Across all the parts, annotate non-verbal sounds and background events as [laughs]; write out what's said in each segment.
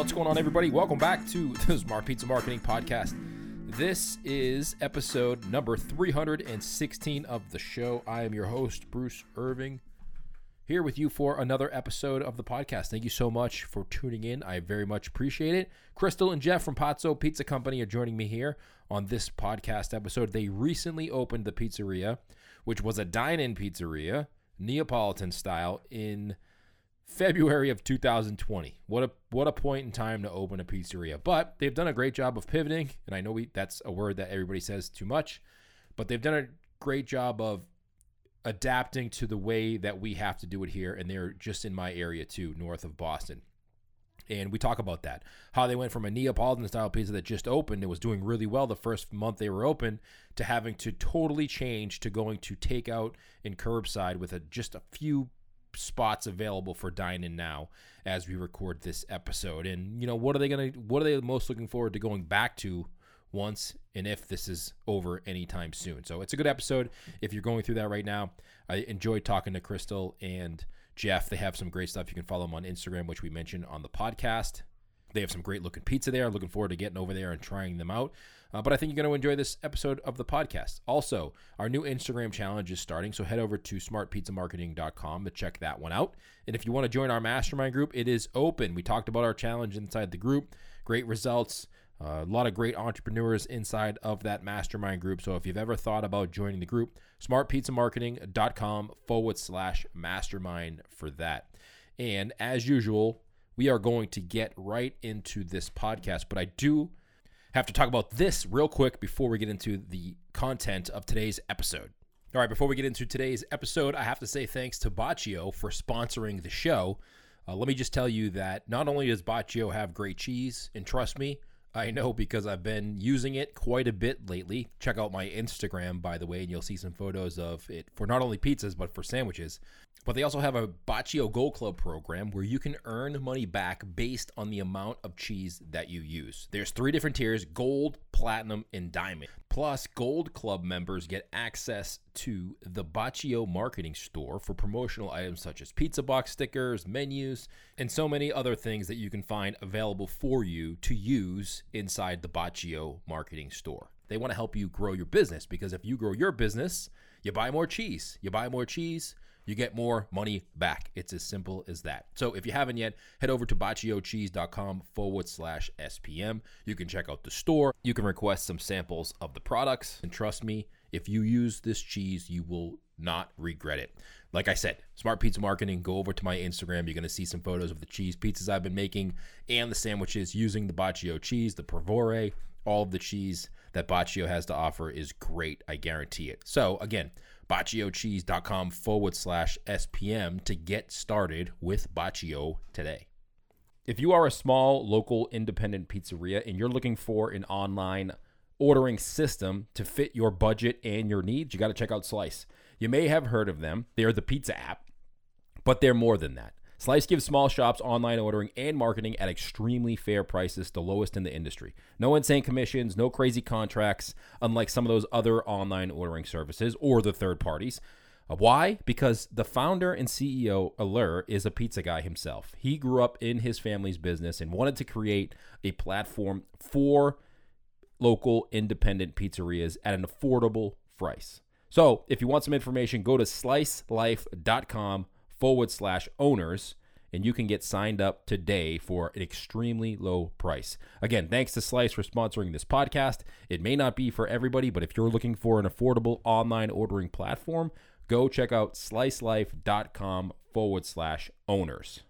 What's going on, everybody? Welcome back to [laughs] the Smart Pizza Marketing Podcast. This is episode number 316 of the show. I am your host, Bruce Irving, here with you for another episode of the podcast. Thank you so much for tuning in. I very much appreciate it. Crystal and Jeff from Pazzo Pizza Company are joining me here on this podcast episode. They recently opened the pizzeria, which was a dine in pizzeria, Neapolitan style, in February of 2020. What a what a point in time to open a pizzeria. But they've done a great job of pivoting, and I know we that's a word that everybody says too much, but they've done a great job of adapting to the way that we have to do it here and they're just in my area too, north of Boston. And we talk about that. How they went from a Neapolitan style pizza that just opened, and was doing really well the first month they were open, to having to totally change to going to takeout and curbside with a, just a few spots available for dine in now as we record this episode. And you know, what are they going to what are they most looking forward to going back to once and if this is over anytime soon. So it's a good episode if you're going through that right now. I enjoyed talking to Crystal and Jeff. They have some great stuff. You can follow them on Instagram, which we mentioned on the podcast. They have some great looking pizza there. Looking forward to getting over there and trying them out. Uh, but I think you're going to enjoy this episode of the podcast. Also, our new Instagram challenge is starting, so head over to smartpizzamarketing.com to check that one out. And if you want to join our mastermind group, it is open. We talked about our challenge inside the group. Great results. Uh, a lot of great entrepreneurs inside of that mastermind group. So if you've ever thought about joining the group, smartpizzamarketing.com forward slash mastermind for that. And as usual, we are going to get right into this podcast, but I do have to talk about this real quick before we get into the content of today's episode. All right, before we get into today's episode, I have to say thanks to Bacio for sponsoring the show. Uh, let me just tell you that not only does Bacio have great cheese, and trust me, I know because I've been using it quite a bit lately. Check out my Instagram, by the way, and you'll see some photos of it for not only pizzas, but for sandwiches. But they also have a Bacio Gold Club program where you can earn money back based on the amount of cheese that you use. There's three different tiers gold, platinum, and diamond. Plus, Gold Club members get access to the Bacio marketing store for promotional items such as pizza box stickers, menus, and so many other things that you can find available for you to use inside the Bacio marketing store. They want to help you grow your business because if you grow your business, you buy more cheese. You buy more cheese, you get more money back. It's as simple as that. So if you haven't yet, head over to baciocheese.com forward slash SPM. You can check out the store. You can request some samples of the products. And trust me, if you use this cheese, you will not regret it. Like I said, Smart Pizza Marketing, go over to my Instagram. You're going to see some photos of the cheese pizzas I've been making and the sandwiches using the Bacio cheese, the Provore, all of the cheese that Bacio has to offer is great. I guarantee it. So, again, baciocheese.com forward slash SPM to get started with Bacio today. If you are a small, local, independent pizzeria and you're looking for an online ordering system to fit your budget and your needs, you got to check out Slice. You may have heard of them, they're the pizza app, but they're more than that. Slice gives small shops online ordering and marketing at extremely fair prices, the lowest in the industry. No insane commissions, no crazy contracts, unlike some of those other online ordering services or the third parties. Uh, why? Because the founder and CEO, Ilir, is a pizza guy himself. He grew up in his family's business and wanted to create a platform for local independent pizzerias at an affordable price. So, if you want some information, go to slicelife.com forward slash owners and you can get signed up today for an extremely low price. Again, thanks to Slice for sponsoring this podcast. It may not be for everybody, but if you're looking for an affordable online ordering platform, go check out slicelife.com forward slash owners.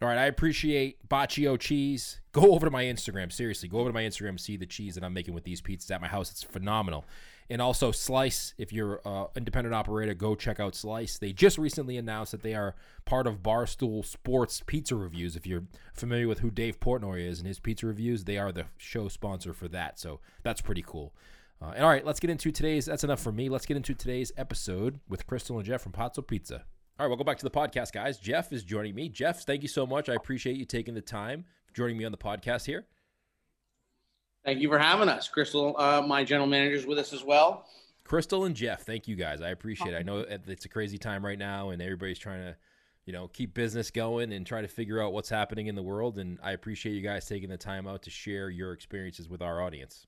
All right, I appreciate Bacio cheese. Go over to my Instagram. Seriously, go over to my Instagram, see the cheese that I'm making with these pizzas at my house. It's phenomenal. And also Slice, if you're an independent operator, go check out Slice. They just recently announced that they are part of Barstool Sports Pizza Reviews. If you're familiar with who Dave Portnoy is and his pizza reviews, they are the show sponsor for that. So that's pretty cool. Uh, and all right, let's get into today's. That's enough for me. Let's get into today's episode with Crystal and Jeff from Pazzo Pizza. All right, welcome back to the podcast, guys. Jeff is joining me. Jeff, thank you so much. I appreciate you taking the time joining me on the podcast here. Thank you for having us. Crystal, uh, my general manager, is with us as well. Crystal and Jeff, thank you guys. I appreciate it. I know it's a crazy time right now, and everybody's trying to you know, keep business going and try to figure out what's happening in the world. And I appreciate you guys taking the time out to share your experiences with our audience.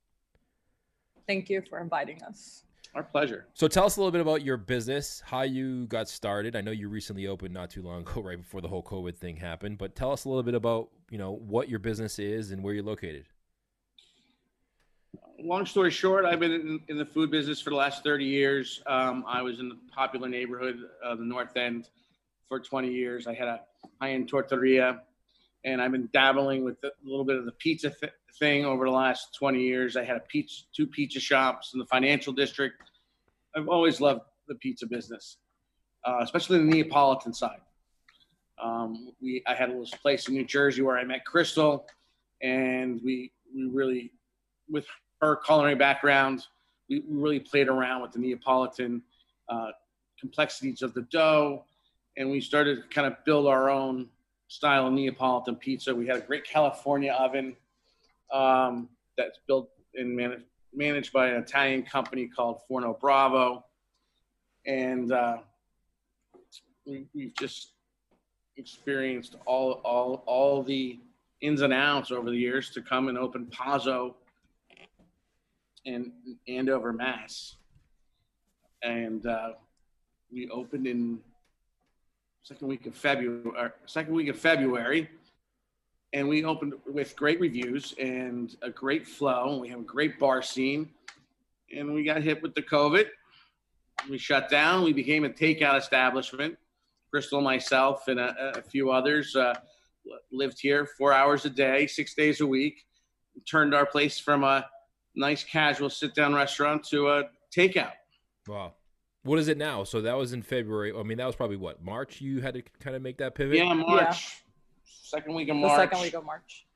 Thank you for inviting us. Our pleasure. So tell us a little bit about your business, how you got started. I know you recently opened not too long ago, [laughs] right before the whole COVID thing happened, but tell us a little bit about, you know, what your business is and where you're located. Long story short, I've been in, in the food business for the last 30 years. Um, I was in the popular neighborhood of the North End for 20 years. I had a high-end tortilleria, and I've been dabbling with a little bit of the pizza th- thing over the last 20 years. I had a two pizza shops in the financial district. I've always loved the pizza business, uh, especially the Neapolitan side. Um, we, I had a little place in New Jersey where I met Crystal, and we we really, with her culinary background, we really played around with the Neapolitan uh, complexities of the dough, and we started to kind of build our own style of Neapolitan pizza. We had a great California oven um, that's built and managed managed by an Italian company called Forno Bravo, and uh, we, we've just experienced all all all the ins and outs over the years to come and open Pazzo in Andover, Mass, and uh, we opened in second week of February. Second week of February and we opened with great reviews and a great flow. We have a great bar scene, and we got hit with the COVID. We shut down. We became a takeout establishment. Crystal, myself, and a, a few others uh, lived here four hours a day, six days a week. We turned our place from a nice casual sit-down restaurant to a takeout. Wow. What is it now? So that was in February. I mean, that was probably what March. You had to kind of make that pivot. Yeah, March second week of March. The second week of March.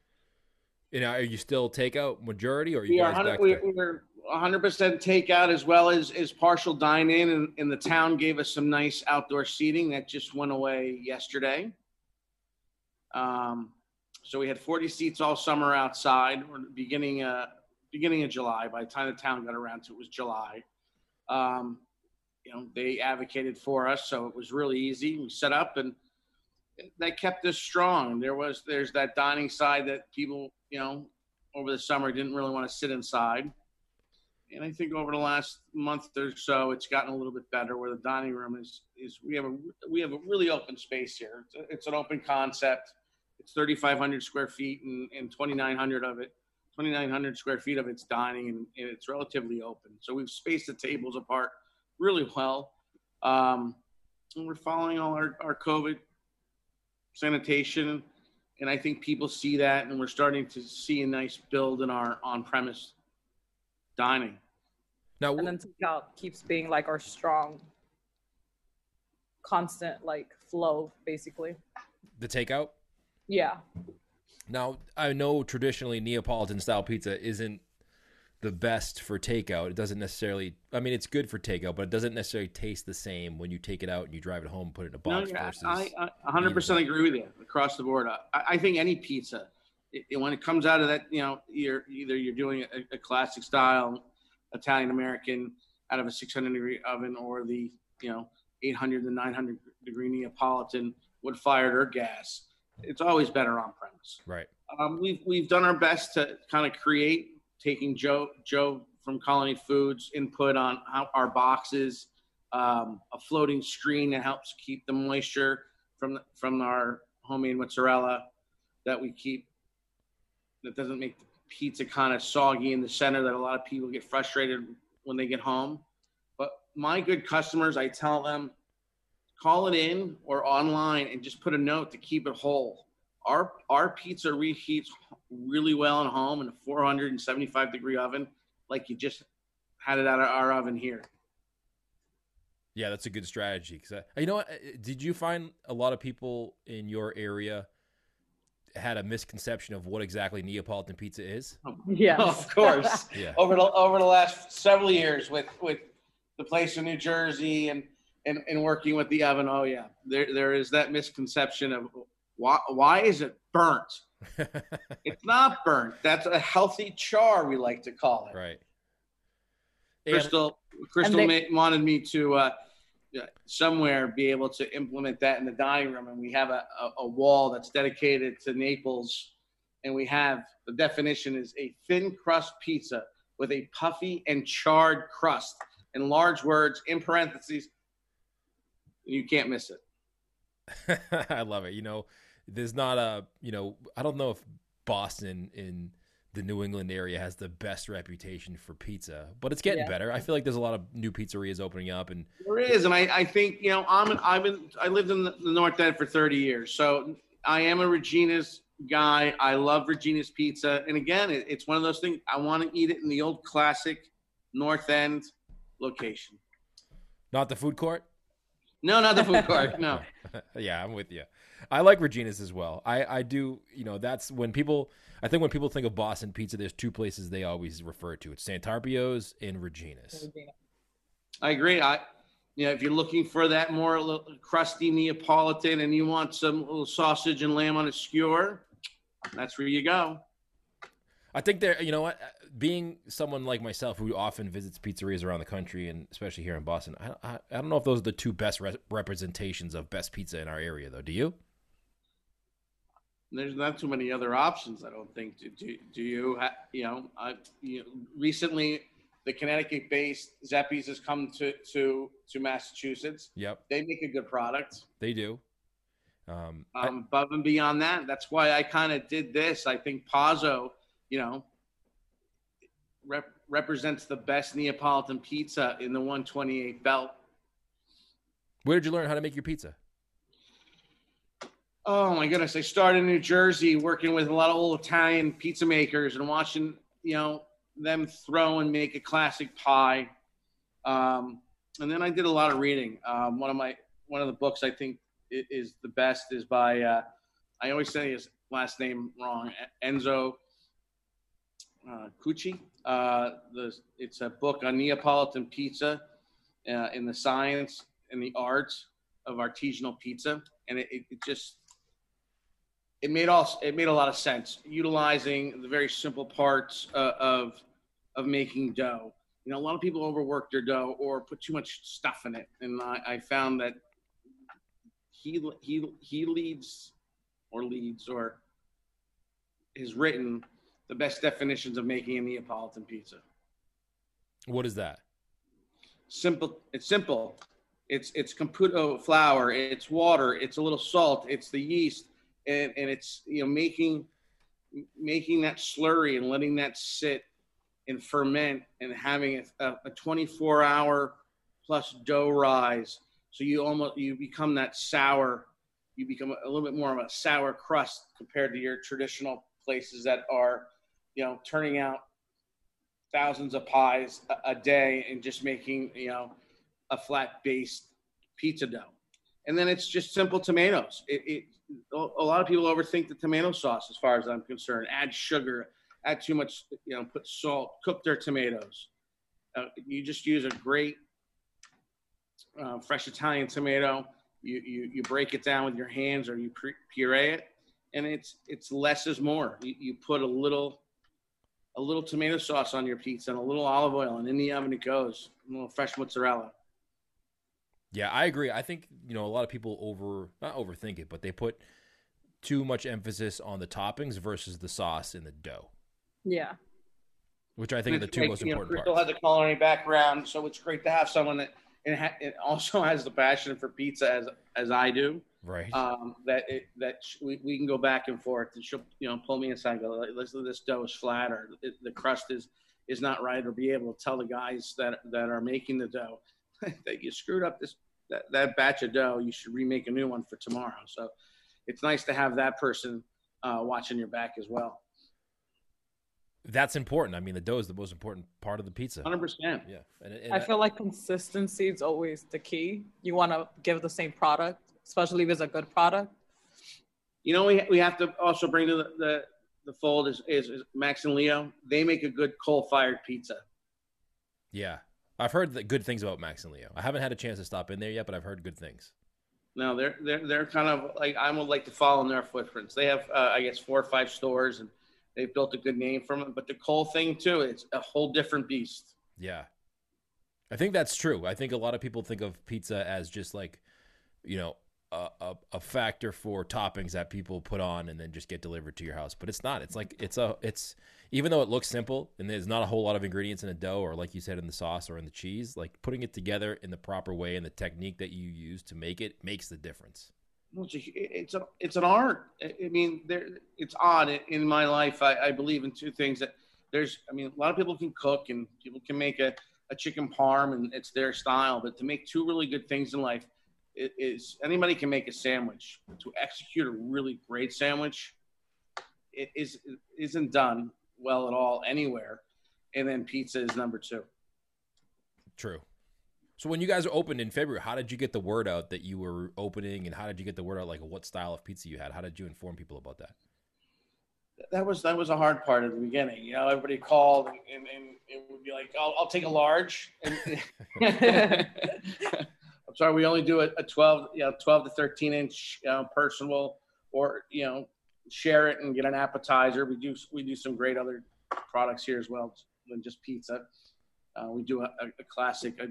You know, are you still takeout majority, or are you we guys are back we, to- we're 100% takeout as well as as partial dine in, and, and the town gave us some nice outdoor seating that just went away yesterday. Um, so we had 40 seats all summer outside. We're beginning uh beginning of July. By the time the town got around to it, was July. Um, you know, they advocated for us, so it was really easy. We set up and that kept us strong. There was there's that dining side that people, you know, over the summer didn't really want to sit inside. And I think over the last month or so, it's gotten a little bit better. Where the dining room is is we have a we have a really open space here. It's, a, it's an open concept. It's 3,500 square feet, and, and 2,900 of it, 2,900 square feet of it's dining, and, and it's relatively open. So we've spaced the tables apart really well. Um, and we're following all our, our COVID sanitation. And I think people see that, and we're starting to see a nice build in our on premise dining. now? And wh- then takeout keeps being like our strong, constant like flow, basically. the takeout. Yeah. Now, I know traditionally Neapolitan style pizza isn't the best for takeout. It doesn't necessarily. I mean, it's good for takeout, but it doesn't necessarily taste the same when you take it out and you drive it home and put it in a box yeah, versus. I, I 100% agree with you across the board. I, I think any pizza, it, it- when it comes out of that, you know, you're either you're doing a, a classic style Italian American out of a 600 degree oven or the, you know, 800 to 900 degree Neapolitan wood fired or gas. It's always better on premise. right. Um, we've we've done our best to kind of create taking Joe Joe from Colony Foods input on how our boxes, um, a floating screen that helps keep the moisture from from our homemade mozzarella that we keep that doesn't make the pizza kind of soggy in the center that a lot of people get frustrated when they get home. But my good customers, I tell them, call it in or online and just put a note to keep it whole our our pizza reheats really well at home in a 475 degree oven, like you just had it out of our oven here. Yeah, that's a good strategy. Because I, you know what? Uh, Did you find a lot of people in your area had a misconception of what exactly Neapolitan pizza is? Yes. [laughs] Of course. [laughs] Yeah. over the over the last several years with with the place in New Jersey and and, and working with the oven. Oh yeah, there there is that misconception of why why is it burnt? [laughs] It's not burnt. That's a healthy char. We like to call it. right. And- Crystal Crystal And they- wanted me to uh, uh, somewhere be able to implement that in the dining room. And we have a, a, a wall that's dedicated to Naples. And we have the definition is a thin crust pizza with a puffy and charred crust in large words in parentheses. You can't miss it. [laughs] I love it. You know, there's not a, you know, I don't know if Boston in the New England area has the best reputation for pizza, but it's getting Yeah. better. I feel like there's a lot of new pizzerias opening up, and There is, and I, I think you know I'm an, I've been I lived in the, the North End for 30 years, so I am a Regina's guy. I love Regina's pizza, and again, it, it's one of those things I want to eat it in the old classic North End location. not the food court. No, not the food court. No, [laughs] yeah, I'm with you. I like Regina's as well. I, I do, you know, that's when people, I think when people think of Boston pizza, there's two places they always refer to. It's Santarpio's and Regina's. I agree. I, you know, if you're looking for that more crusty Neapolitan and you want some little sausage and lamb on a skewer, that's where you go. I think they're, you know what, being someone like myself who often visits pizzerias around the country and especially here in Boston, I, I, I don't know if those are the two best re- representations of best pizza in our area, though. Do you? There's not too many other options, I don't think. Do, do, do you, ha- you know, I, you know, recently the Connecticut-based Zeppies has come to, to, to Massachusetts. Yep, They make a good product. they do. Um, I- Um, above and beyond that, that's why I kind of did this. I think Pazzo, you know, rep- represents the best Neapolitan pizza in the 128 belt. where did you learn how to make your pizza? Oh my goodness! I started in New Jersey working with a lot of old Italian pizza makers and watching, you know, them throw and make a classic pie. Um, and then I did a lot of reading. Um, one of my one of the books I think is the best is by uh, I always say his last name wrong, Enzo uh, Cucci. Uh, the it's a book on Neapolitan pizza, uh, in the science and the arts of artisanal pizza, and it, it, it just it made all it made a lot of sense utilizing the very simple parts uh, of of making dough. You know, a lot of people overwork their dough or put too much stuff in it, and I, I found that he he he leads or leads or has written the best definitions of making a Neapolitan pizza. What is that? Simple. It's simple. It's it's Caputo flour. It's water. It's a little salt. It's the yeast, and and it's you know making making that slurry and letting that sit and ferment and having a, a 24 hour plus dough rise. So you almost you become that sour. You become a little bit more of a sour crust compared to your traditional places that are, you know, turning out thousands of pies a, a day and just making you know a flat based pizza dough. And then it's just simple tomatoes. It, it a lot of people overthink the tomato sauce as far as i'm concerned. Add sugar add too much you know put salt cook their tomatoes. Uh, you just use a great uh, fresh italian tomato. You, you you break it down with your hands or you puree it. And it's it's less is more. You, you put a little a little tomato sauce on your pizza and a little olive oil, and in the oven it goes. A little fresh mozzarella. Yeah, I agree. I think you know a lot of people over not overthink it, but they put too much emphasis on the toppings versus the sauce in the dough, Yeah. which I think are the two most you know, important Crystal parts. has a culinary background, so it's great to have someone that and ha- it also [laughs] has the passion for pizza as as I do. Right. Um, that it, that sh- we, we can go back and forth, and she'll you know pull me aside, and go, listen, this dough is flat, or the crust is is not right, or be able to tell the guys that that are making the dough [laughs] that you screwed up this that, that batch of dough. You should remake a new one for tomorrow. So it's nice to have that person uh, watching your back as well. That's important. I mean, the dough is the most important part of the pizza. Hundred percent. Yeah, and, and I feel like consistency is always the key. You want to give the same product, especially if it's a good product. You know, we, we have to also bring to the, the, the fold is, is, is Max and Leo. They make a good coal fired pizza. yeah, I've heard the good things about Max and Leo. I haven't had a chance to stop in there yet, but I've heard good things. No, they're they're they're kind of like I would like to follow in their footprints. They have uh, I guess four or five stores and they've built a good name from it. But the coal thing too, it's a whole different beast. Yeah, I think that's true. I think a lot of people think of pizza as just like, you know, a, a, a, factor for toppings that people put on and then just get delivered to your house. But it's not. It's like it's a it's even though it looks simple and there's not a whole lot of ingredients in a dough or like you said in the sauce or in the cheese, like putting it together in the proper way and the technique that you use to make it makes the difference. It's a, it's an art. I mean, there it's odd in my life. I, I believe in two things that there's. I mean, a lot of people can cook and people can make a, a chicken parm and it's their style. But to make two really good things in life is anybody can make a sandwich. To execute a really great sandwich, it is isn't done well at all anywhere. And then pizza is number two. True. So when you guys opened in February, how did you get the word out that you were opening, and how did you get the word out like what style of pizza you had? How did you inform people about that? That was that was a hard part at the beginning. You know, everybody called and, and, it would be like, "I'll, I'll take a large." [laughs] I'm sorry, we only do a, a 12, you know, 12 to 13 inch personal, or you know, share it and get an appetizer. We do we do some great other products here as well than just pizza. Uh, we do a, a classic, a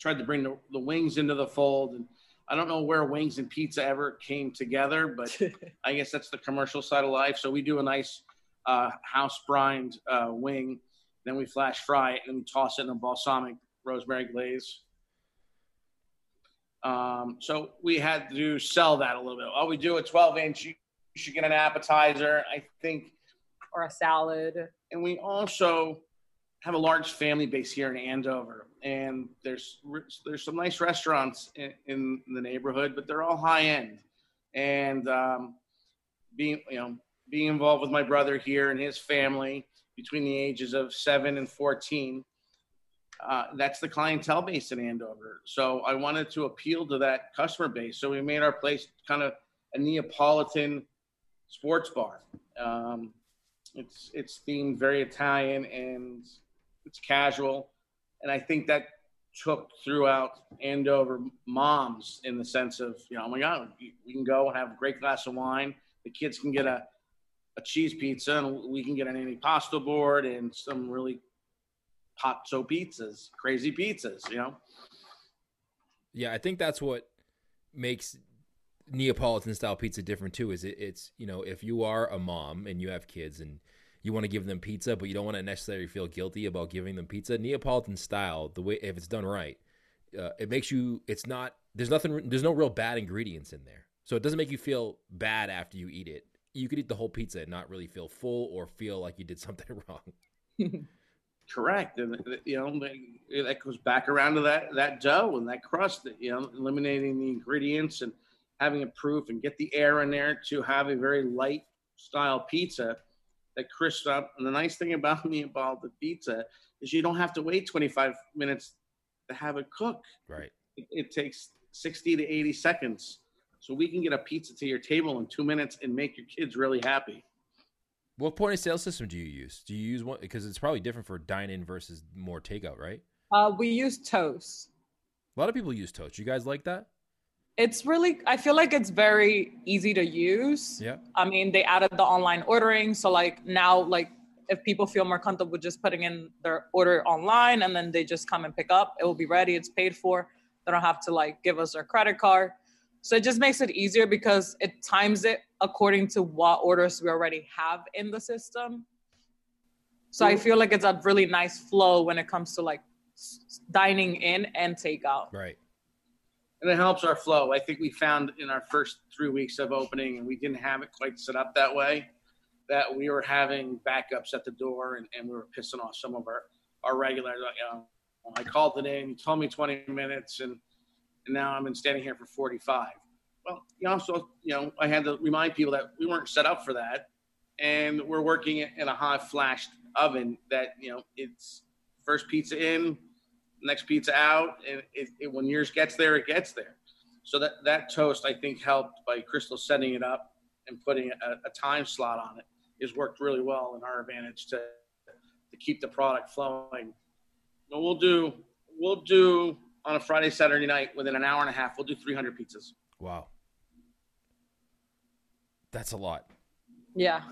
tried to bring the, the wings into the fold. And I don't know where wings and pizza ever came together, but [laughs] I guess that's the commercial side of life. So we do a nice uh, house brined uh, wing, then we flash fry it and we toss it in a balsamic rosemary glaze. Um, so we had to sell that a little bit. Oh, we do a 12 inch. You should get an appetizer, I think, or a salad. And we also have a large family base here in Andover, and there's there's some nice restaurants in, in the neighborhood, but they're all high end. And um, being you know being involved with my brother here and his family between the ages of seven and fourteen, uh, that's the clientele base in Andover. So I wanted to appeal to that customer base. So we made our place kind of a Neapolitan sports bar. Um, it's it's themed very Italian and it's casual, and I think that took throughout Andover moms in the sense of you know, oh my God, we can go and have a great glass of wine. The kids can get a a cheese pizza, and we can get an antipasto board and some really pazzo pizzas, crazy pizzas, you know. Yeah, I think that's what makes Neapolitan style pizza different too. Is it, it's you know if you are a mom and you have kids and you want to give them pizza, but you don't want to necessarily feel guilty about giving them pizza. Neapolitan style, the way if it's done right, uh, it makes you. It's not. There's nothing. There's no real bad ingredients in there, so it doesn't make you feel bad after you eat it. You could eat the whole pizza and not really feel full or feel like you did [laughs] something wrong. Correct, and you know that goes back around to that that dough and that crust. That you know, eliminating the ingredients and having a proof and get the air in there to have a very light style pizza that crisps up. And the nice thing about [laughs] me about the pizza is you don't have to wait 25 minutes to have it cook. Right. It, it, takes 60 to 80 seconds. So we can get a pizza to your table in two minutes and make your kids really happy. What point of sale system do you use? Do you use one? Because it's probably different for dine in versus more takeout, right? Uh, we use Toast. A lot of people use Toast. You guys like that? It's really i feel like it's very easy to use. Yeah. I mean they added the online ordering. So like now like if people feel more comfortable just putting in their order online and then they just come and pick up it will be ready. It's paid for. They don't have to like give us their credit card. So it just makes it easier because it times it according to what orders we already have in the system. So i feel like it's a really nice flow when it comes to like dining in and takeout. Right and it helps our flow. I think we found in our first three weeks of opening, and we didn't have it quite set up that way, that we were having backups at the door, and, and we were pissing off some of our our regulars. Know, um, I called it in, you told me 20 minutes, and, and now I'm in standing here for 45. Well, you also, you know, I had to remind people that we weren't set up for that, and we're working in a hot flashed oven that you know it's first pizza in next pizza out, and it, it, when yours gets there, it gets there. So that that toast, I think, helped by Crystal setting it up and putting a, a time slot on it, has worked really well in our advantage to to keep the product flowing. But we'll do we'll do on a Friday Saturday night within an hour and a half. We'll do 300 pizzas. Wow, that's a lot. Yeah.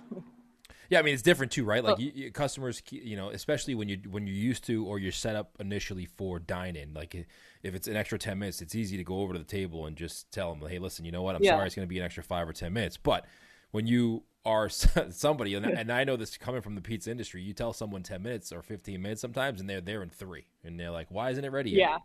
Yeah, I mean it's different too, right? Like you, you, customers, you know, especially when you when you're used to or you're set up initially for dine in. Like if it's an extra ten minutes, it's easy to go over to the table and just tell them, "Hey, listen, you know what? I'm Yeah. sorry, it's going to be an extra five or ten minutes." But when you are [laughs] somebody, and, [laughs] and I know this coming from the pizza industry, you tell someone ten minutes or fifteen minutes sometimes, and they're there in three, and they're like, "Why isn't it ready?" yet?"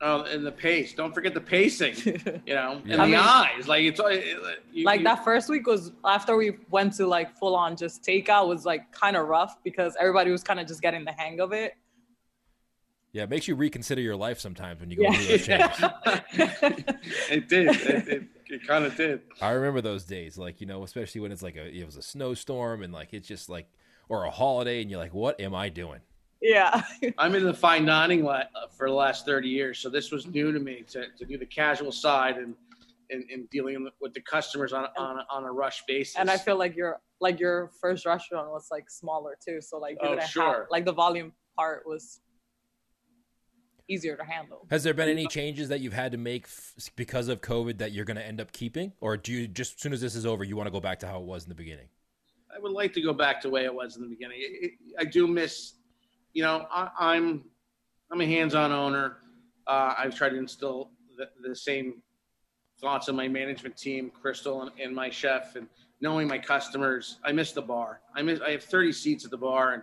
Yeah. Oh, and the pace. Don't forget the pacing. [laughs] You know, Yeah. and I the mean- eyes. Like it's uh, it, you, like you- that first week was after we went to like full on just takeout was like kind of rough because everybody was kind of just getting the hang of it. yeah. It makes you reconsider your life sometimes when you go Yeah. through those [laughs] changes. [laughs] it did. It, it, it kind of did. I remember those days, like you know, especially when it's like a it was a snowstorm and like it's just like or a holiday, and you're like, "What am I doing?" Yeah. [laughs] I'm in the fine dining uh, for the last 30 years, so this was new to me to, to do the casual side and, and, and dealing with the customers on on, on a rush basis. and I feel like your like your first restaurant was like smaller too, so like Oh, didn't have sure. like the volume part was easier to handle. Has there been any changes that you've had to make f- because of COVID that you're going to end up keeping, or do you just as soon as this is over, you want to go back to how it was in the beginning? I would like to go back to the way it was in the beginning. It, it, I do miss, you know, I, I'm I'm a hands-on owner. Uh, I've tried to instill the, the same thoughts in my management team, Crystal and, and my chef, and knowing my customers. I miss the bar. I miss. I have 30 seats at the bar, and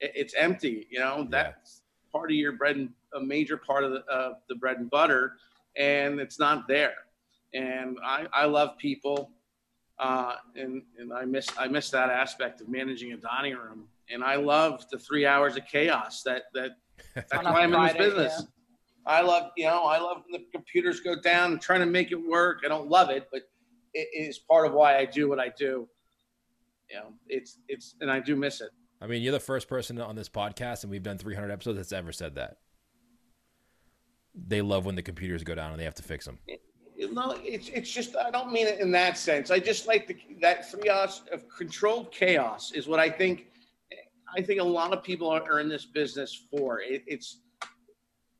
it, it's empty. You know, that's part of your bread and a major part of the uh, the bread and butter, and it's not there. And I, I love people uh, and and I miss I miss that aspect of managing a dining room. And I love the three hours of chaos that that that's why I'm in this Friday, business. I love you know I love when the computers go down and trying to make it work. I don't love it, but it is part of why I do what I do. You know, it's it's and I do miss it. I mean, you're the first person on this podcast, and we've done 300 episodes that's ever said that. They love when the computers go down and they have to fix them. You know, it's it's just I don't mean it in that sense. I just like the that three hours of controlled chaos is what I think. I think a lot of people are, are in this business for. It, it's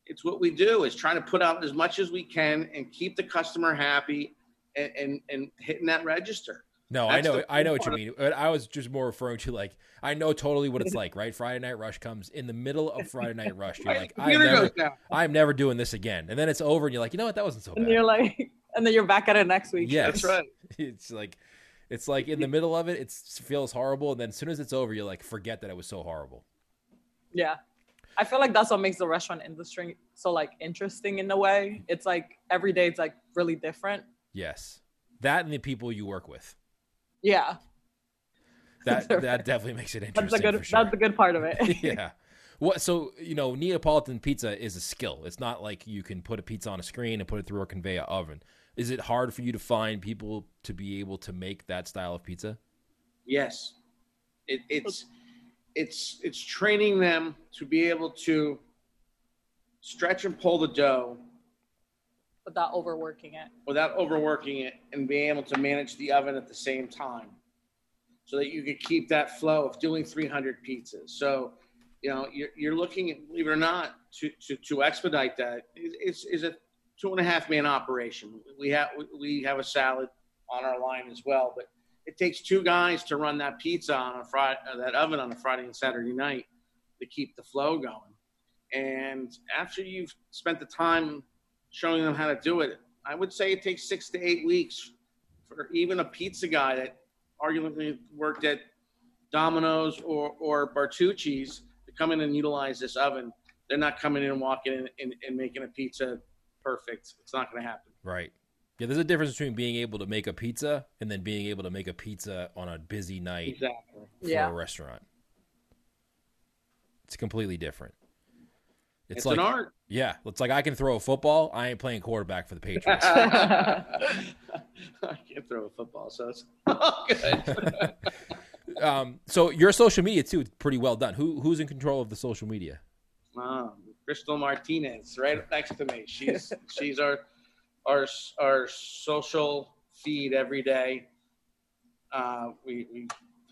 it's what we do is trying to put out as much as we can and keep the customer happy and and, and hitting that register. No, I know, I know what you mean. But I was just more referring to like I know totally what it's like, right? Friday Night Rush comes in the middle of Friday Night Rush. You're [laughs] like, I'm never. I'm never doing this again, and then it's over, and you're like, you know what? That wasn't so And bad. you're like, and then you're back at it next week. Yes. That's right. [laughs] It's like, it's like in the middle of it, it feels horrible, and then as soon as it's over, you're like, forget that it was so horrible. Yeah. I feel like that's what makes the restaurant industry so like interesting in a way. It's like every day it's like really different. Yes, that and the people you work with. Yeah. That [laughs] that definitely makes it That's interesting. the good sure. that's the good part of it. [laughs] yeah. What so you know Neapolitan pizza is a skill. It's not like you can put a pizza on a screen and put it through a conveyor oven. Is it hard for you to find people to be able to make that style of pizza? Yes, it, it's it's it's training them to be able to stretch and pull the dough Without overworking it. without overworking it and being able to manage the oven at the same time, so that you could keep that flow of doing 300 pizzas. So, you know, you're, you're looking at believe it or not to to, to expedite that is is a two and a half man operation. We have we have a salad on our line as well, but it takes two guys to run that pizza on a Friday, uh, that oven on a Friday and Saturday night to keep the flow going. And after you've spent the time showing them how to do it, I would say it takes six to eight weeks for even a pizza guy that arguably worked at Domino's or, or Bertucci's to come in and utilize this oven. They're not coming in and walking in and, and making a pizza perfect. It's not going to happen. Right. Yeah, there's a difference between being able to make a pizza and then being able to make a pizza on a busy night Exactly. for Yeah. a restaurant. It's completely different. It's, It's, like an art. yeah, it's like I can throw a football. I ain't playing quarterback for the [laughs] Patriots. I can't throw a football, so it's [laughs] all good. [laughs] um, so your social media too, is pretty well done. Who who's in control of the social media? Um, Crystal Martinez, right next to me. [laughs] She's she's our our our social feed every day. Uh, we we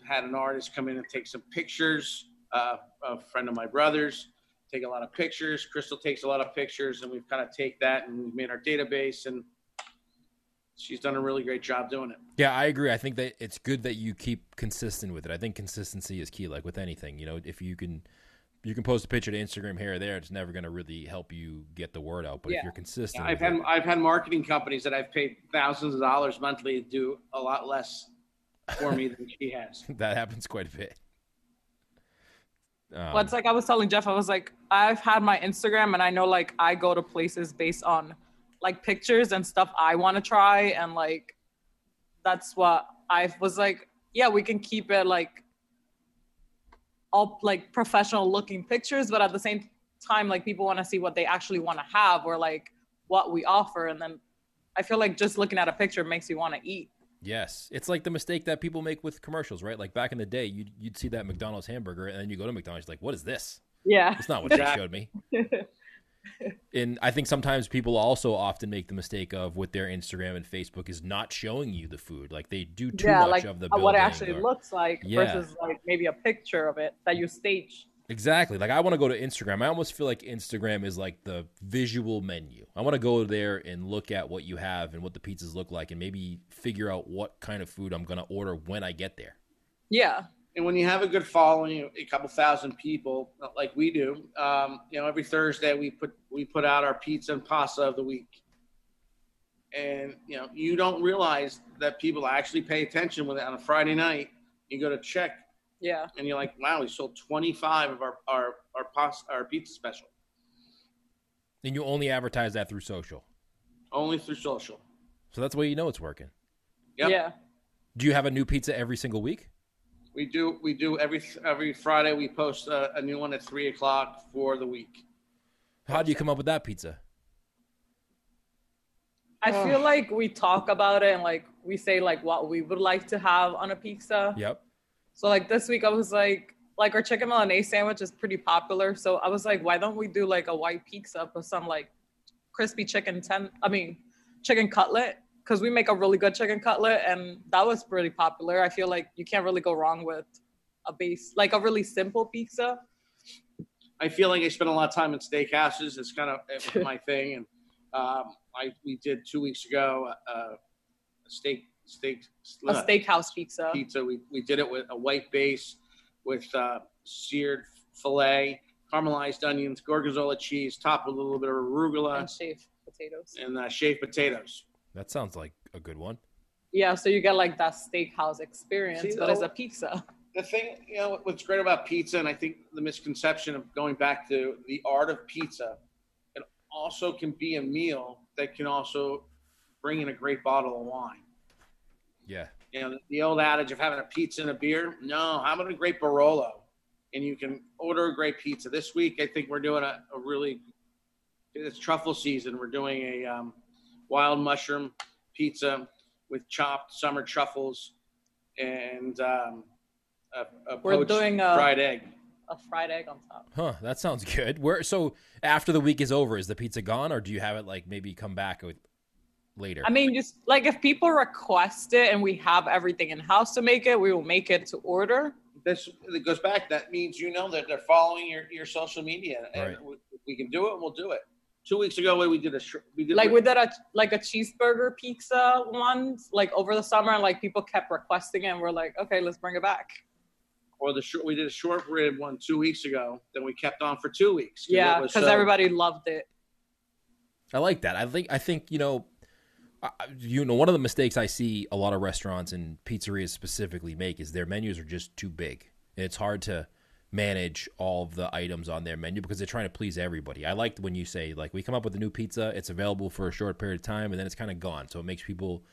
had an artist come in and take some pictures. Uh, a friend of my brother's take a lot of pictures. Crystal takes a lot of pictures, and we've kind of take that and we've made our database and she's done a really great job doing it. Yeah, I agree. I think that it's good that you keep consistent with it. I think consistency is key. Like with anything, you know, if you can, you can post a picture to Instagram here or there. It's never going to really help you get the word out. But if you're consistent, I've had it- I've had marketing companies that I've paid thousands of dollars monthly do a lot less for me than she has. [laughs] that happens quite a bit. Um, Well, it's like I was telling Jeff, I was like, I've had my Instagram and I know like I go to places based on like pictures and stuff I want to try. And like, that's what I was like, yeah, we can keep it like all like professional looking pictures, but at the same time, like people want to see what they actually want to have or like what we offer. And then I feel like just looking at a picture makes you want to eat. Yes, it's like the mistake that people make with commercials, right? Like back in the day, you'd you'd see that McDonald's hamburger, and then you go to McDonald's, like, what is this? Yeah. It's not what [laughs] they showed me. [laughs] And I think sometimes people also often make the mistake of with their Instagram and Facebook is not showing you the food. Like they do too yeah, much like of the uh, what it actually or- looks like Yeah. versus like maybe a picture of it that you stage. Exactly. Like I want to go to Instagram. I almost feel like Instagram is like the visual menu. I want to go there and look at what you have and what the pizzas look like and maybe figure out what kind of food I'm going to order when I get there. Yeah. And when you have a good following, a couple thousand people like we do, um, you know, every Thursday we put we put out our pizza and pasta of the week. And you know, you don't realize that people actually pay attention when on a Friday night. You go to check, Yeah. and you're like, "Wow, we sold 25 of our our our pasta our pizza special And you only advertise that through social. only through social." So that's why you know it's working. Yep. Yeah. Do you have a new pizza every single week? We do we do every every Friday we post a, a new one at three o'clock for the week. How do you come up with that pizza? I feel like we talk about it and like we say like what we would like to have on a pizza. Yep. So like this week I was like like our chicken milanese sandwich is pretty popular. So I was like, why don't we do like a white pizza with some like crispy chicken ten I mean chicken cutlet? Because we make a really good chicken cutlet and that was pretty popular. I feel like you can't really go wrong with a base like a really simple pizza. I feel like I spent a lot of time in steakhouses. It's kind of uh, my thing, and um, I we did two weeks ago uh, a steak steak A steakhouse pizza. pizza. We we did it with a white base with uh, seared fillet, caramelized onions, gorgonzola cheese, topped with a little bit of arugula and shaved potatoes. and uh, shaved potatoes. That sounds like a good one. Yeah, so you get like that steakhouse experience, See, but it's though- a pizza. [laughs] The thing, you know, what's great about pizza, and I think the misconception of going back to the art of pizza, it also can be a meal that can also bring in a great bottle of wine. Yeah. You know, the old adage of having a pizza and a beer. No, how about a great Barolo? And you can order a great pizza. This week, I think we're doing a, a really, it's truffle season. We're doing a um, wild mushroom pizza with chopped summer truffles and um, a, a We're poached doing a- fried egg. A fried egg on top. Huh, that sounds good. Where so after the week is over, is the pizza gone or do you have it like maybe come back with later? I mean, just like if people request it and we have everything in house to make it, we will make it to order. This it goes back. That means you know that they're following your, your social media, and Right. we, we can do it, we'll do it. Two weeks ago, we did a sh- we did Like we did a like a cheeseburger pizza once, like over the summer, and like people kept requesting it, and we're like, okay, let's bring it back. or the short, we did a short rib one two weeks ago. Then we kept on for two weeks. Yeah, because so- uh, everybody loved it. I like that. I think I think you know, I- I- you know, one of the mistakes I see a lot of restaurants and pizzerias specifically make is their menus are just too big. And it's hard to manage all of the items on their menu because they're trying to please everybody. I liked when you say like we come up with a new pizza, it's available for a short period of time, and then it's kind of gone. So it makes people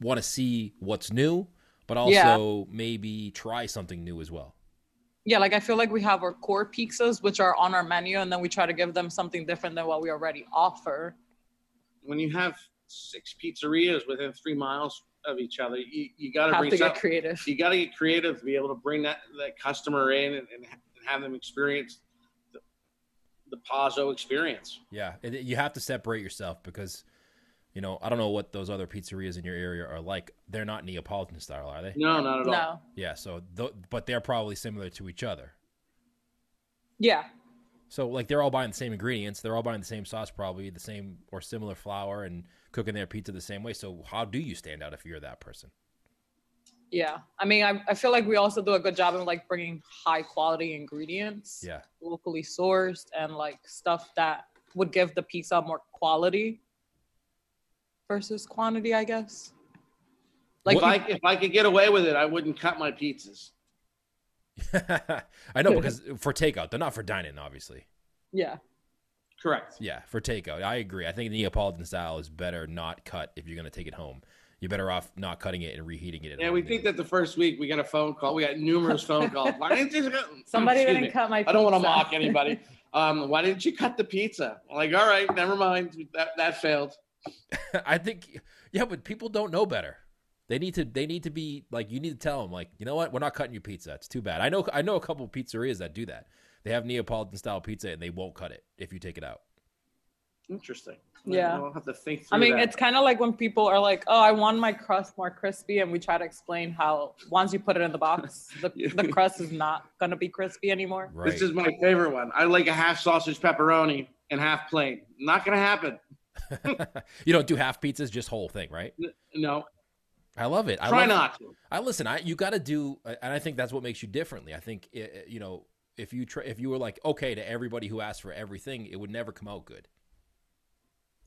want to see what's new, but also maybe try something new as well. Yeah, like I feel like we have our core pizzas, which are on our menu, and then we try to give them something different than what we already offer. when you have six pizzerias within three miles of each other, you, you got to Have bring to some, get creative. you got to get creative to be able to bring that that customer in and, and have them experience the, the Pazzo experience. Yeah, it, you have to separate yourself because, you know, I don't know what those other pizzerias in your area are like. They're not Neapolitan style, are they? No, not at all. No. Yeah. So, th- but they're probably similar to each other. Yeah. So like they're all buying the same ingredients, they're all buying the same sauce, probably the same or similar flour, and cooking their pizza the same way. So how do you stand out if you're that person? Yeah, I mean, I, I feel like we also do a good job of like bringing high quality ingredients, Yeah, locally sourced, and like stuff that would give the pizza more quality versus quantity, I guess. Like, if I if I could get away with it, I wouldn't cut my pizzas. [laughs] I know because for takeout, they're not for dining, obviously. yeah, Correct. Yeah, for takeout, I agree. I think Neapolitan style is better not cut if you're going to take it home. You're better off not cutting it and reheating it. at Yeah, home. we think that the first week we got a phone call. We got numerous phone [laughs] calls. Why didn't you? [laughs] somebody didn't me. cut my. I don't want to mock anybody. Um, why didn't you cut the pizza? I'm like, all right, never mind. That that failed. I think, yeah, but people don't know better. They need to. They need to be like. You need to tell them, like, you know what? We're not cutting your pizza. It's too bad. I know. I know a couple of pizzerias that do that. They have Neapolitan style pizza and they won't cut it if you take it out. Interesting. Yeah. I'll have to think through I mean, that. it's kind of like when people are like, "Oh, I want my crust more crispy," and we try to explain how once you put it in the box, the, [laughs] the crust is not gonna be crispy anymore. Right. This is my favorite one. I like a half sausage pepperoni and half plain. Not gonna happen. [laughs] you don't do half pizzas, just whole thing, right? No, I love it. I try love, not to. I listen. I you got to do, and I think that's what makes you differently. I think i- i- you know if you try, if you were like okay to everybody who asked for everything, it would never come out good.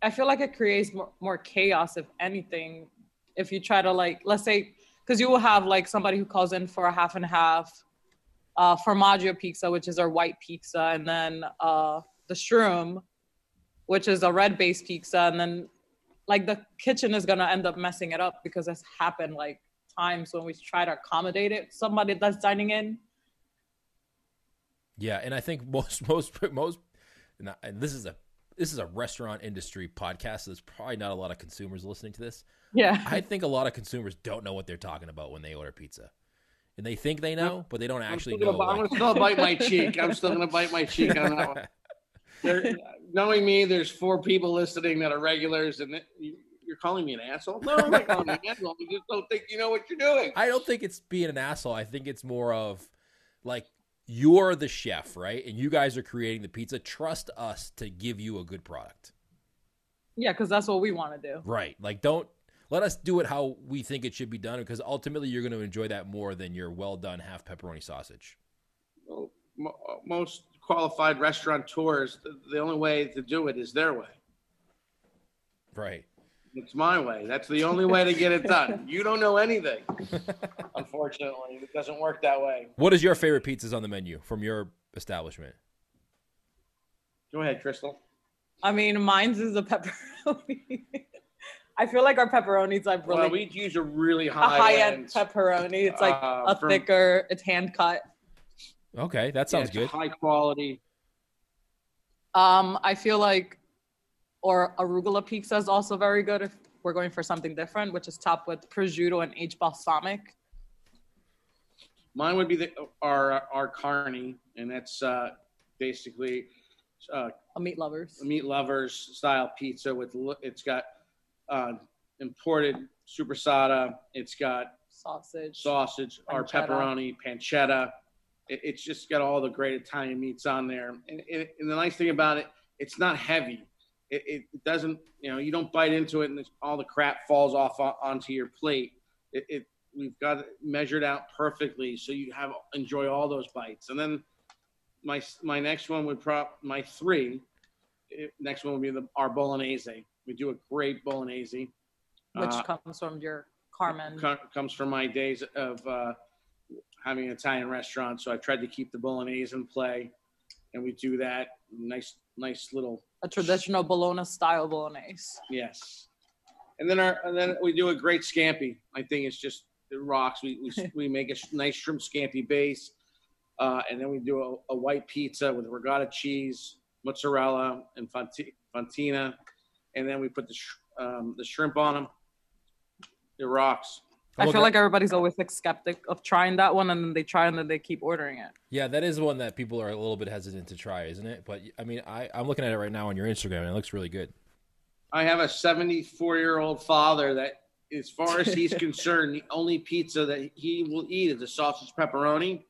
I feel like it creates more, more chaos, if anything, if you try to like, let's say, because you will have like somebody who calls in for a half and half, uh, formaggio pizza, which is our white pizza, and then uh, the shroom, which is a red base pizza, and then like the kitchen is gonna end up messing it up because it's happened like times when we try to accommodate it somebody that's dining in. Yeah, and I think [laughs] most most most, and this is a this is a restaurant industry podcast. So there's probably not a lot of consumers listening to this. Yeah. I think a lot of consumers don't know what they're talking about when they order pizza, and they think they know, but they don't I'm actually know. gonna, I'm like- gonna still bite my [laughs] cheek. I'm still gonna bite my cheek on that one. [laughs] There, knowing me, there's four people listening that are regulars, and you- you're calling me an asshole. No, I'm not calling you an asshole. You just don't think you know what you're doing. I don't think it's being an asshole. I think it's more of like you're the chef, right? And you guys are creating the pizza. Trust us to give you a good product. Yeah, because that's what we want to do. Right. Like don't let us do it how we think it should be done because ultimately you're going to enjoy that more than your well done half pepperoni sausage. Well, mo- uh, most qualified restaurateurs, the, the only way to do it is their way. Right. It's my way. That's the only way to get it done. [laughs] You don't know anything. [laughs] Unfortunately, it doesn't work that way. What is your favorite pizzas on the menu from your establishment? Go ahead, Crystal. I mean, mine's is a pepperoni. [laughs] I feel like our pepperonis are really Well, we use a really a high, high end end. pepperoni. It's like uh, a from- thicker, it's hand cut. Okay, that yeah, sounds it's good. High quality. Um, I feel like, or arugula pizza is also very good if we're going for something different, which is topped with prosciutto and aged balsamic. Mine would be the our our carne, and that's uh, basically uh, A meat lovers. meat lovers style pizza with lo- it's got uh, imported soppressata. It's got Sausage. sausage, our Pancetta. pepperoni, pancetta. It, it's just got all the great Italian meats on there. And, and, and the nice thing about it, it's not heavy. It, it doesn't, you know, you don't bite into it and it's, all the crap falls off on, onto your plate. It, it we've got it measured out perfectly, so you have enjoy all those bites. And then my my next one would prop my three. next one would be the our bolognese. We do a great bolognese. which Uh, comes from your Carmen. co- comes from my days of uh, having an Italian restaurant. So I tried to keep the bolognese in play, and we do that nice, nice little a traditional Bologna style bolognese. yes. And then our and then we do a great scampi. I think it's just it rocks. We we, [laughs] we make a nice shrimp scampi base, uh, and then we do a, a white pizza with ricotta cheese, mozzarella, and fontina, and then we put the sh- um, the shrimp on them. It rocks. I Look, feel like everybody's always like skeptic of trying that one, and then they try and then they keep ordering it. Yeah, that is one that people are a little bit hesitant to try, isn't it? But I mean, I, I'm looking at it right now on your Instagram, and it looks really good. I have a 74 year old father that, as far as he's [laughs] concerned, the only pizza that he will eat is a sausage pepperoni.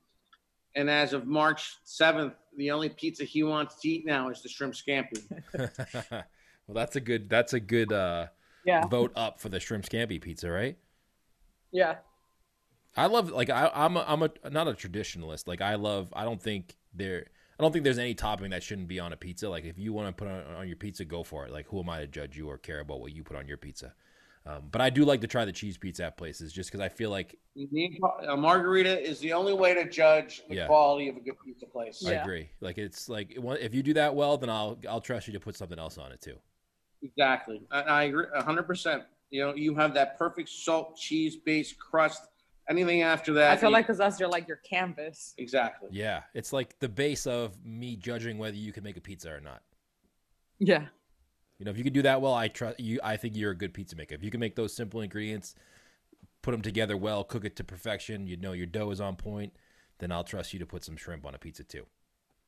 And as of March 7th, the only pizza he wants to eat now is the shrimp scampi. [laughs] [laughs] well, that's a good that's a good uh, Yeah. vote up for the shrimp scampi pizza, right? Yeah. I love like I, I'm a, I'm a not a traditionalist. Like I love. I don't think there. I don't think there's any topping that shouldn't be on a pizza. Like if you want to put on, on your pizza, go for it. Like who am I to judge you or care about what you put on your pizza? Um, but I do like to try the cheese pizza at places just because I feel like A margherita is the only way to judge the Yeah. quality of a good pizza place. Yeah. I agree. Like it's like if you do that well, then I'll I'll trust you to put something else on it too. Exactly. I, I agree hundred percent. You know, you have that perfect salt cheese based crust. Anything after that, I feel like because that's your like your canvas. exactly. Yeah, it's like the base of me judging whether you can make a pizza or not. Yeah. You know, if you can do that well, I trust you. I think you're a good pizza maker. If you can make those simple ingredients, put them together well, cook it to perfection, you know your dough is on point, then I'll trust you to put some shrimp on a pizza too.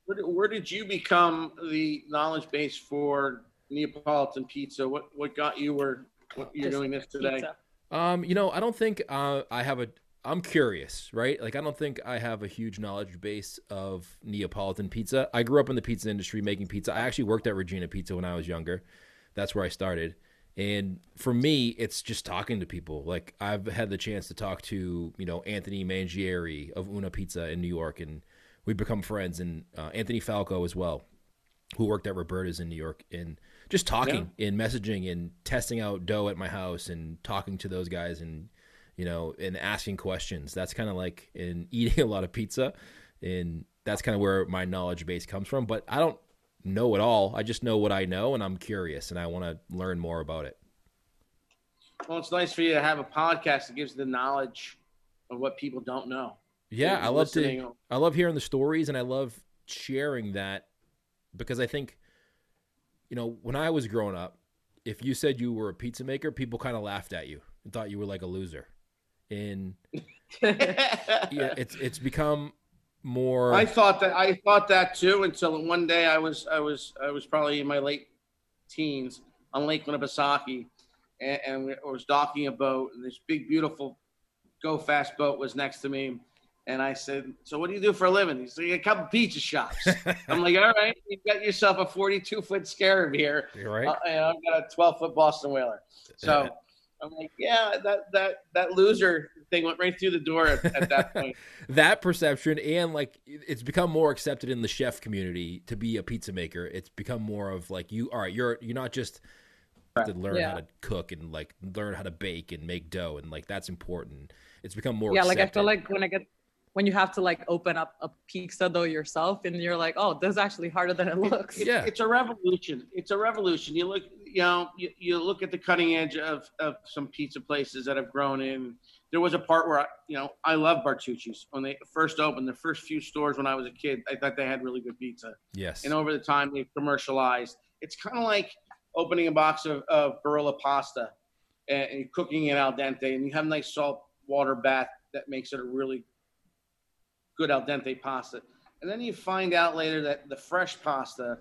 Where, did- where did you become the knowledge base for Neapolitan pizza? What what got you where what you're Just doing this today? Pizza. Um, you know, I don't think uh, I have a. I'm curious, right? Like, I don't think I have a huge knowledge base of Neapolitan pizza. I grew up in the pizza industry making pizza. I actually worked at Regina Pizza when I was younger. That's where I started. And for me, it's just talking to people. Like I've had the chance to talk to, you know, Anthony Mangieri of Una Pizza in New York, and we've become friends. And uh, Anthony Falco as well, who worked at Roberta's in New York, and just talking and messaging and testing out dough at my house and talking to those guys and you know and asking questions. That's kind of like in [laughs] eating a lot of pizza, and that's kind of where my knowledge base comes from. But I don't know it all. I just know what I know, and I'm curious, and I want to learn more about it. Well, it's nice for you to have a podcast that gives the knowledge of what people don't know. Yeah, I love to. I love hearing the stories, and I love sharing that because I think, you know, when I was growing up, if you said you were a pizza maker, people kind of laughed at you and thought you were like a loser. And [laughs] yeah, it's it's become more. I thought that I thought that too until one day I was I was I was probably in my late teens on Lake Winnipesaukee, and, and I was docking a boat, and this big beautiful go fast boat was next to me, and I said, "So what do you do for a living?" He's like, "A couple pizza shops." [laughs] I'm like, "All right, you've got yourself a 42 foot scarab here, You're right. uh, and I've got a 12 foot Boston whaler." So. I'm like, yeah, that that that loser thing went right through the door at, at that [laughs] point. that perception and like it's become more accepted in the chef community to be a pizza maker it's become more of like you all right you're you're not just to learn Yeah. how to cook and like learn how to bake and make dough and like that's important it's become more yeah, like I feel like when I get when you have to like open up a pizza dough yourself and you're like, oh, this is actually harder than it looks. It's, Yeah. it's a revolution. It's a revolution. You look, you know, you, you look at the cutting edge of, of some pizza places that have grown in. There was a part where I, you know, I love Bertucci's when they first opened. The first few stores when I was a kid, I thought they had really good pizza. yes And over the time, they've commercialized. It's kind of like opening a box of, of Barilla pasta and, and cooking it al dente, and you have a nice salt water bath that makes it a really good al dente pasta. And then you find out later that the fresh pasta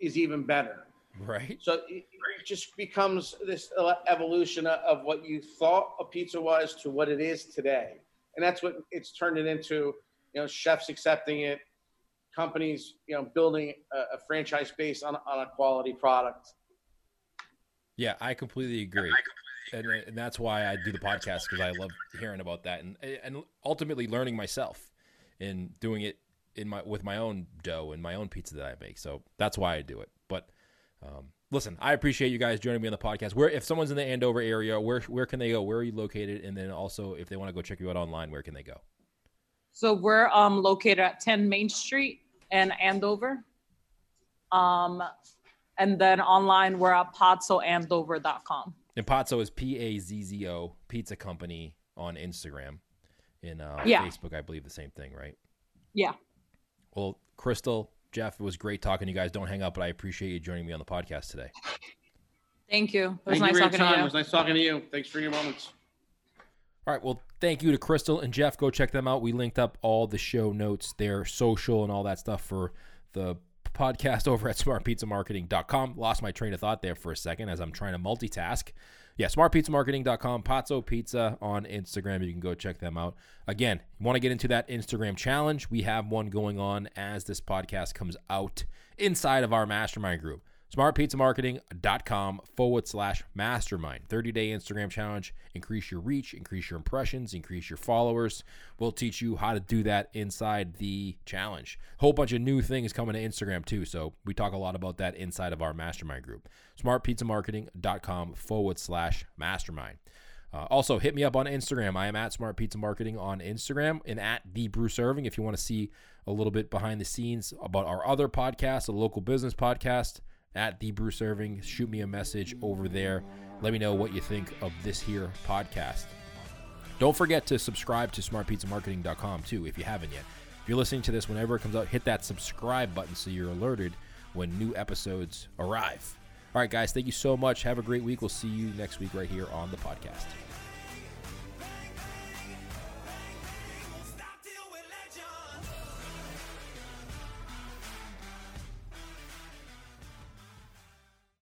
is even better. right So it, it just becomes this evolution of what you thought a pizza was to what it is today. And that's what it's turned it into, you know, chefs accepting it, companies, you know, building a, a franchise based on, on a quality product. yeah i completely agree and, and that's why i do the podcast because i love hearing about that and and ultimately learning myself and doing it in my with my own dough and my own pizza that i make so that's why i do it but Um, listen, I appreciate you guys joining me on the podcast. Where if someone's in the Andover area, where where can they go? Where are you located? And then also, if they want to go check you out online, where can they go? So we're um, located at 10 Main Street in Andover. Um, and then online, we're at pazzoandover.com. And Pazzo is P A Z Z O Pizza Company on Instagram. In uh, Yeah. Facebook, I believe the same thing, right? Yeah. Well, Crystal, Jeff, it was great talking to you guys. Don't hang up, but I appreciate you joining me on the podcast today. Thank you. It was Thank nice you for your talking time. to It you. was nice talking to you. Thanks for your moments. All right. Well, thank you to Crystal and Jeff. Go check them out. We linked up all the show notes, their social, and all that stuff for the podcast over at smartpizzamarketing.com. Lost my train of thought there for a second as I'm trying to multitask. Yeah, smartpizzamarketing.com, Pazzo Pizza on Instagram. You can go check them out. Again, you want to get into that Instagram challenge? We have one going on as this podcast comes out inside of our mastermind group smartpizzamarketing.com forward slash mastermind. 30 day instagram challenge. Increase your reach increase your impressions increase your followers. We'll teach you how to do that inside the challenge. Whole bunch of new things coming to instagram too so we talk a lot about that inside of our mastermind group. smartpizzamarketing.com forward slash mastermind. Uh, also, hit me up on Instagram. I am at Smart Pizza Marketing on Instagram and at the Bruce Irving. If you want to see a little bit behind the scenes about our other podcast, a local business podcast at the Bruce Irving. Shoot me a message over there. Let me know what you think of this here podcast. Don't forget to subscribe to smartpizzamarketing.com too if you haven't yet. If you're listening to this whenever it comes out, hit that subscribe button so you're alerted when new episodes arrive. All right, guys, thank you so much. Have a great week. We'll see you next week right here on the podcast.